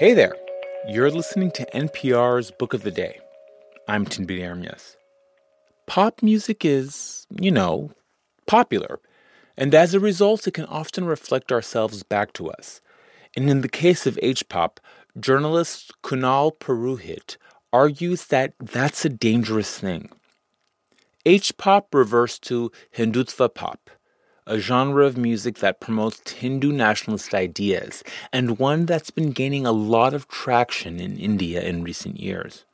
Hey there. You're listening to NPR's Book of the Day. I'm Tinbit Ermyas. Pop music is, you know, popular, and as a result, it can often reflect ourselves back to us. And in the case of H-pop, journalist Kunal Purohit argues that that's a dangerous thing. H-pop refers to Hindutva pop, a genre of music that promotes Hindu nationalist ideas, and one that's been gaining a lot of traction in India in recent years.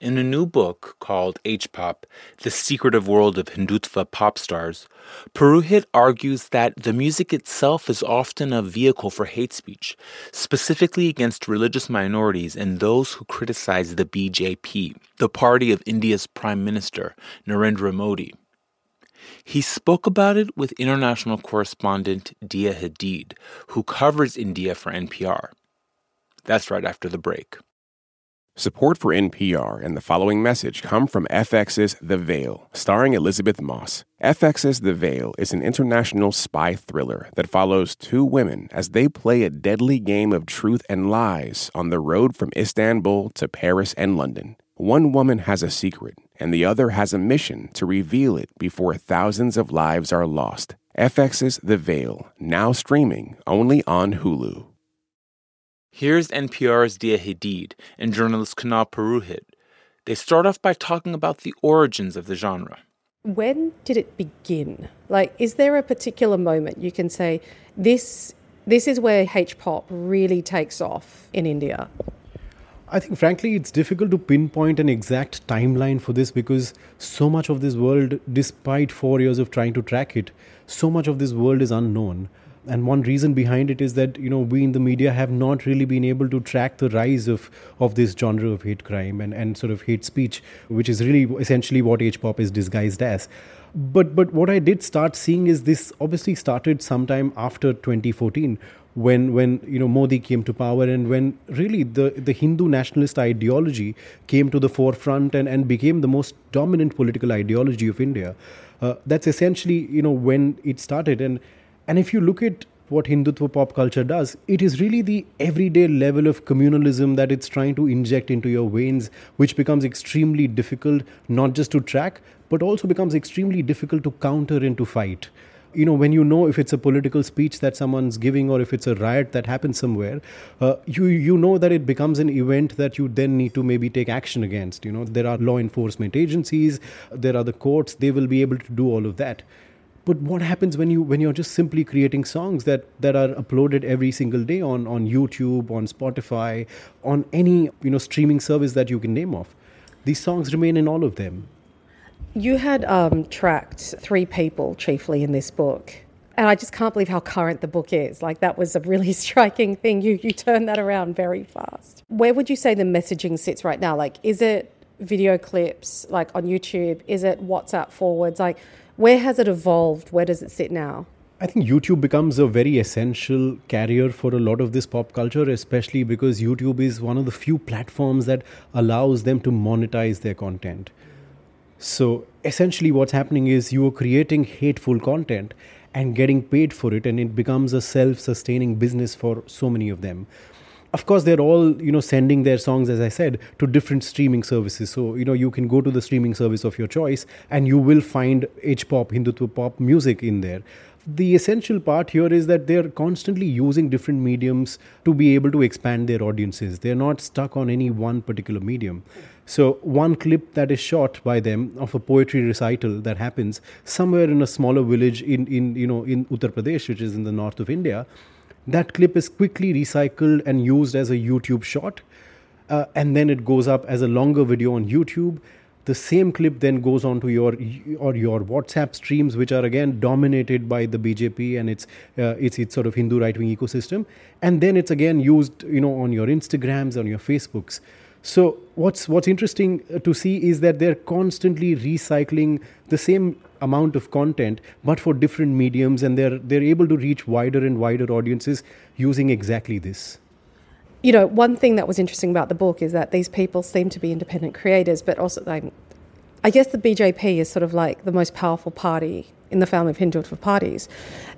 In a new book called H-Pop, The Secretive World of Hindutva Pop Stars, Purohit argues that the music itself is often a vehicle for hate speech, specifically against religious minorities and those who criticize the BJP, the party of India's Prime Minister, Narendra Modi. He spoke about it with international correspondent Diaa Hadid, who covers India for NPR. That's right after the break. Support for NPR and the following message come from FX's The Veil, starring Elisabeth Moss. FX's The Veil is an international spy thriller that follows two women as they play a deadly game of truth and lies on the road from Istanbul to Paris and London. One woman has a secret, and the other has a mission to reveal it before thousands of lives are lost. FX's The Veil, now streaming only on Hulu. Here's NPR's Diaa Hadid and journalist Kunal Purohit. They start off by talking about the origins of the genre. When did it begin? Like, is there a particular moment you can say this? This is where H pop really takes off in India. I think, frankly, it's difficult to pinpoint an exact timeline for this because so much of this world, despite four years of trying to track it, so much of this world is unknown. And one reason behind it is that you know we in the media have not really been able to track the rise of of this genre of hate crime and, and sort of hate speech, which is really essentially what H pop is disguised as but but what I did start seeing is this obviously started sometime after 2014 when when you know Modi came to power and when really the the Hindu nationalist ideology came to the forefront and, and became the most dominant political ideology of India. Uh, that's essentially you know when it started and and if you look at what Hindutva pop culture does, it is really the everyday level of communalism that it's trying to inject into your veins, which becomes extremely difficult not just to track, but also becomes extremely difficult to counter and to fight you know when you know if it's a political speech that someone's giving or if it's a riot that happens somewhere uh, you you know that it becomes an event that you then need to maybe take action against. You know there are law enforcement agencies there are the courts they will be able to do all of that. But what happens when you when you're just simply creating songs that that are uploaded every single day on on youtube on spotify on any you know streaming service that you can name off these songs remain in all of them you had um, tracked three people chiefly in this book. And I just can't believe how current the book is. Like, that was a really striking thing. You, you turned that around very fast. Where would you say the messaging sits right now? Like, is it video clips, like on YouTube? Is it WhatsApp forwards? Like, where has it evolved? Where does it sit now? I think YouTube becomes a very essential carrier for a lot of this pop culture, especially because YouTube is one of the few platforms that allows them to monetize their content. So essentially, what's happening is you are creating hateful content and getting paid for it, and it becomes a self sustaining business for so many of them. Of course, they're all you know sending their songs, as I said, to different streaming services. So you know you can go to the streaming service of your choice, and you will find H pop, Hindutva pop music in there the essential part here is that they're constantly using different mediums to be able to expand their audiences. They're not stuck on any one particular medium. So, one clip that is shot by them of a poetry recital that happens somewhere in a smaller village in, in, you know, in Uttar Pradesh, which is in the north of India, that clip is quickly recycled and used as a YouTube shot. Uh, and then it goes up as a longer video on YouTube the same clip then goes on to your or your WhatsApp streams, which are again dominated by the BJP and its uh, its its sort of Hindu right wing ecosystem, and then it's again used you know on your Instagrams on your Facebooks. So what's what's interesting uh, to see is that they're constantly recycling the same amount of content, but for different mediums, and they're they're able to reach wider and wider audiences using exactly this you know, one thing that was interesting about the book is that these people seem to be independent creators, but also they, I guess the BJP is sort of like the most powerful party in the family of Hindutva parties.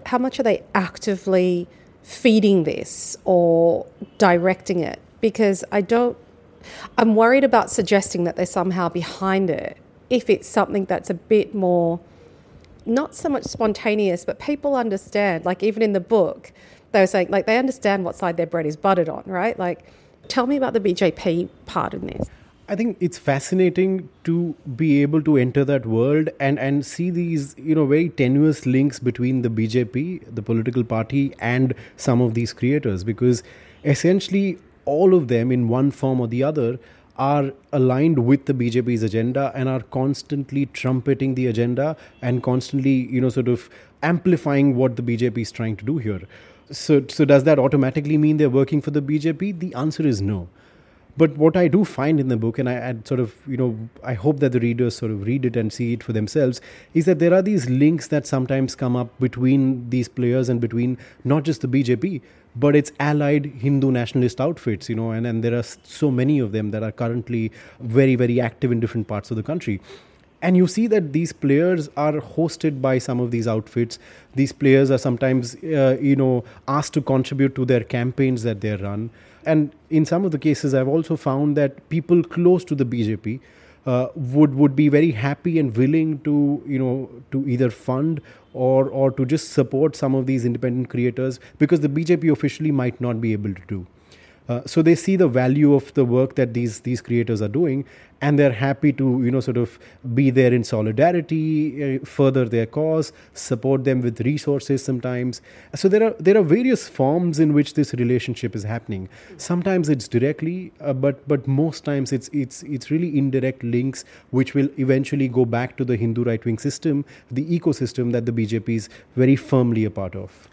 How much are they actively feeding this or directing it because I don't. I'm worried about suggesting that they're somehow behind it if it's something that's a bit more, not so much spontaneous, but people understand. Like, even in the book, they were saying, like, they understand what side their bread is buttered on, right? Like, tell me about the BJP part in this. I think it's fascinating to be able to enter that world and, and see these, you know, very tenuous links between the BJP, the political party, and some of these creators because essentially all of them, in one form or the other, are aligned with the BJP's agenda and are constantly trumpeting the agenda and constantly, you know, sort of amplifying what the BJP is trying to do here. So, so does that automatically mean they're working for the BJP? The answer is no. But what I do find in the book, and I, I sort of, you know, I hope that the readers sort of read it and see it for themselves, is that there are these links that sometimes come up between these players and between not just the BJP, but its allied Hindu nationalist outfits, you know, and, and there are so many of them that are currently very, very active in different parts of the country. And you see that these players are hosted by some of these outfits. These players are sometimes, uh, you know, asked to contribute to their campaigns that they run and in some of the cases, I've also found that people close to the BJP uh, would would be very happy and willing to you know to either fund or or to just support some of these independent creators because the BJP officially might not be able to do. Uh, so they see the value of the work that these these creators are doing, and they're happy to you know sort of be there in solidarity, uh, further their cause, support them with resources sometimes. So there are there are various forms in which this relationship is happening. Sometimes it's directly, uh, but but most times it's it's it's really indirect links which will eventually go back to the Hindu right wing system, the ecosystem that the BJP is very firmly a part of.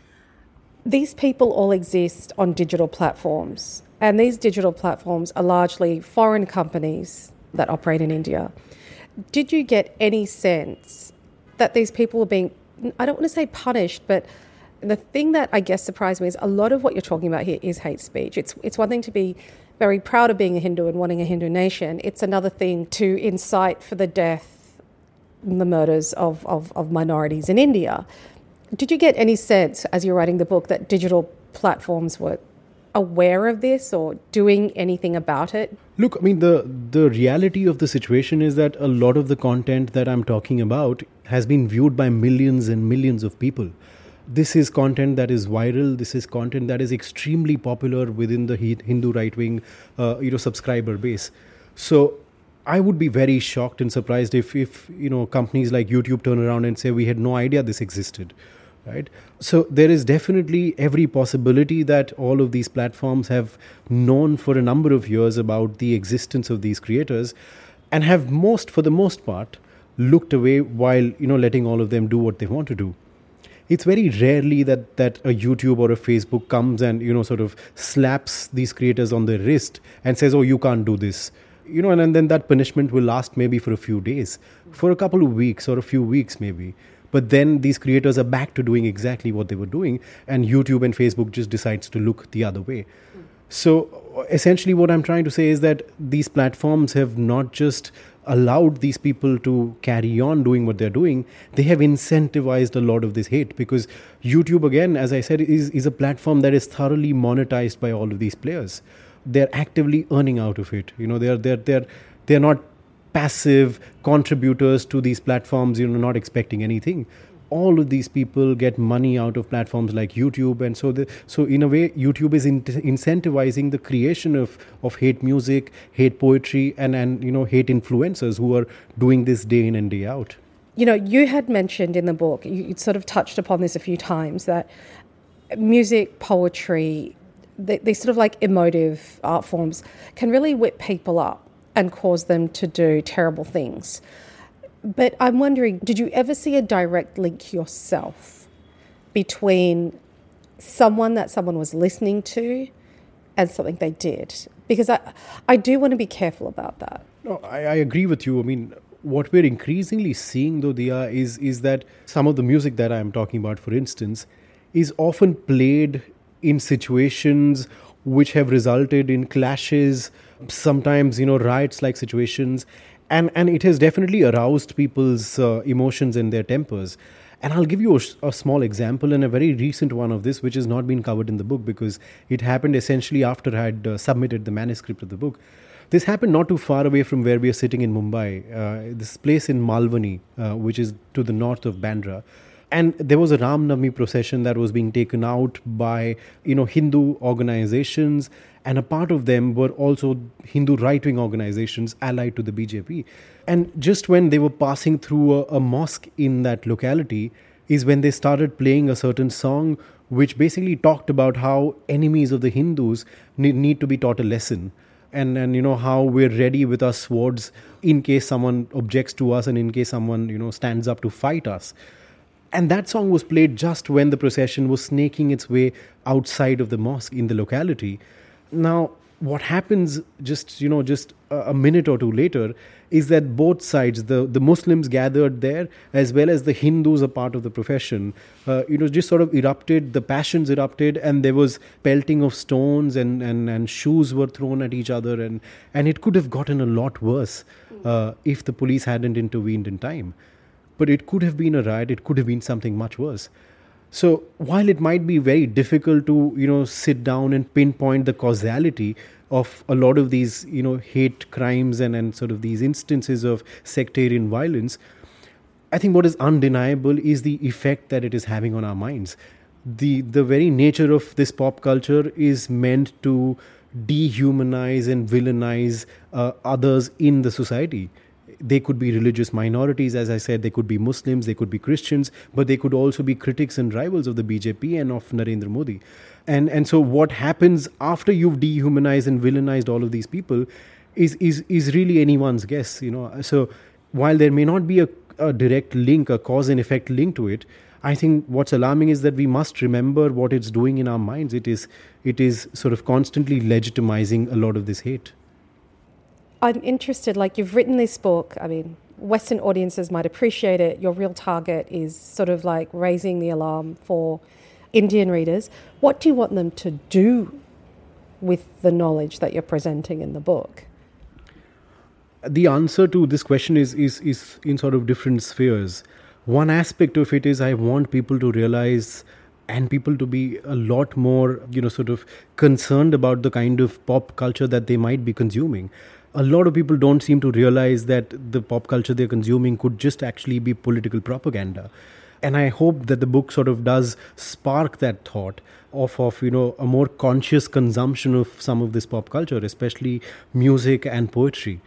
These people all exist on digital platforms, and these digital platforms are largely foreign companies that operate in India. Did you get any sense that these people are being, I don't want to say punished, but the thing that I guess surprised me is a lot of what you're talking about here is hate speech. It's, it's one thing to be very proud of being a Hindu and wanting a Hindu nation, it's another thing to incite for the death, the murders of, of, of minorities in India. Did you get any sense as you're writing the book that digital platforms were aware of this or doing anything about it? Look, I mean the the reality of the situation is that a lot of the content that I'm talking about has been viewed by millions and millions of people. This is content that is viral. This is content that is extremely popular within the Hindu right wing, uh, you know, subscriber base. So I would be very shocked and surprised if, if you know companies like YouTube turn around and say we had no idea this existed right? So there is definitely every possibility that all of these platforms have known for a number of years about the existence of these creators and have most for the most part looked away while you know letting all of them do what they want to do. It's very rarely that that a youtube or a facebook comes and you know sort of slaps these creators on the wrist and says oh you can't do this. You know and, and then that punishment will last maybe for a few days for a couple of weeks or a few weeks maybe but then these creators are back to doing exactly what they were doing, and YouTube and Facebook just decides to look the other way. So essentially, what I'm trying to say is that these platforms have not just allowed these people to carry on doing what they're doing, they have incentivized a lot of this hate because YouTube, again, as I said, is, is a platform that is thoroughly monetized by all of these players. They're actively earning out of it. You know, they're they're they're they're not passive contributors to these platforms, you know, not expecting anything. All of these people get money out of platforms like YouTube, and so the, so in a way, YouTube is in, incentivizing the creation of, of hate music, hate poetry, and and you know hate influencers who are doing this day in and day out. You know, you had mentioned in the book, you, you sort of touched upon this a few times that music, poetry, these sort of like emotive art forms can really whip people up and cause them to do terrible things. But I'm wondering, did you ever see a direct link yourself between someone that someone was listening to and something they did? Because I, I do want to be careful about that. No, I, I agree with you. I mean, what we're increasingly seeing, though, Diaa, is, is that some of the music that I'm talking about, for instance, is often played in situations which have resulted in clashes sometimes you know riots like situations and and it has definitely aroused people's uh, emotions and their tempers And I'll give you a, a, small example and a very recent one of this, which has not been covered in the book because it happened essentially after I had uh, submitted the manuscript of the book. This happened not too far away from where we are sitting in Mumbai, uh, this place in Malwani, uh, which is to the north of Bandra. And there was a Ram Navami procession that was being taken out by, you know, Hindu organizations, and a part of them were also Hindu right-wing organizations allied to the BJP. And just when they were passing through a, a mosque in that locality, is when they started playing a certain song which basically talked about how enemies of the Hindus need, need to be taught a lesson. And, and you know how we're ready with our swords in case someone objects to us and in case someone you know stands up to fight us and that song was played just when the procession was snaking its way outside of the mosque in the locality now what happens just you know just a minute or two later is that both sides the the muslims gathered there as well as the hindus a part of the profession uh, you know just sort of erupted the passions erupted and there was pelting of stones and and, and shoes were thrown at each other and and it could have gotten a lot worse uh, if the police hadn't intervened in time. But it could have been a riot it could have been something much worse so while it might be very difficult to you know sit down and pinpoint the causality of a lot of these you know hate crimes and, and sort of these instances of sectarian violence, I think what is undeniable is the effect that it is having on our minds. The the very nature of this pop culture is meant to dehumanize and villainize uh, others in the society they could be religious minorities, as I said, they could be Muslims, they could be Christians, but they could also be critics and rivals of the BJP and of Narendra Modi. And, and so, what happens after you've dehumanized and villainized all of these people is, is, is really anyone's guess. You know? So, while there may not be a, a direct link, a cause and effect link to it, I think what's alarming is that we must remember what it's doing in our minds. It is, it is sort of constantly legitimizing a lot of this hate. I'm interested, like you've written this book, I mean, Western audiences might appreciate it. Your real target is sort of like raising the alarm for Indian readers. What do you want them to do with the knowledge that you're presenting in the book? The answer to this question is, is, is in sort of different spheres. One aspect of it is I want people to realize and people to be a lot more, you know, sort of concerned about the kind of pop culture that they might be consuming a lot of people don't seem to realize that the pop culture they're consuming could just actually be political propaganda. And i hope that the book sort of does spark that thought of of you know a more conscious consumption of some of this pop culture especially music and poetry.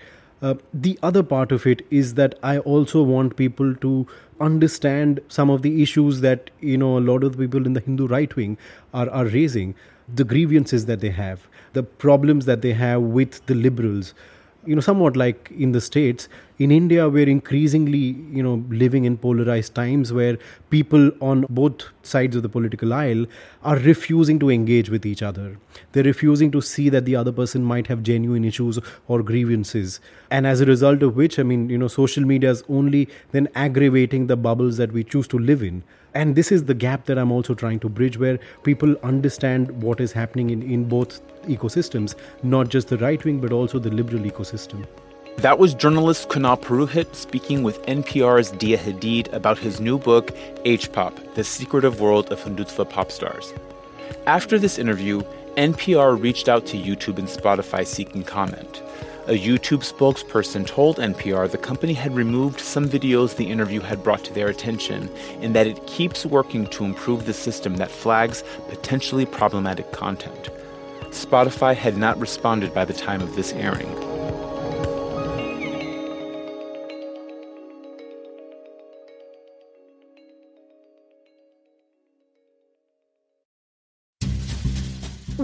Uh, the other part of it is that i also want people to understand some of the issues that you know a lot of the people in the hindu right wing are are raising the grievances that they have the problems that they have with the liberals you know somewhat like in the states in india we're increasingly you know living in polarized times where people on both sides of the political aisle are refusing to engage with each other. They're refusing to see that the other person might have genuine issues or grievances. And as a result of which i mean you know social media is only then aggravating the bubbles that we choose to live in. And this is the gap that i'm also trying to bridge where people understand what is happening in, in both ecosystems not just the right wing but also the liberal ecosystem that was journalist Kunal Purohit speaking with NPR's Diaa Hadid about his new book, H Pop The Secretive World of Hindutva Pop Stars. After this interview, NPR reached out to YouTube and Spotify seeking comment. A YouTube spokesperson told NPR the company had removed some videos the interview had brought to their attention and that it keeps working to improve the system that flags potentially problematic content. Spotify had not responded by the time of this airing.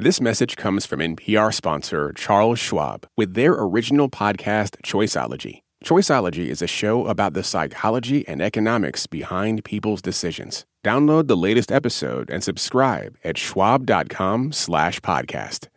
This message comes from NPR sponsor Charles Schwab with their original podcast Choiceology. Choiceology is a show about the psychology and economics behind people's decisions. Download the latest episode and subscribe at schwab.com/podcast.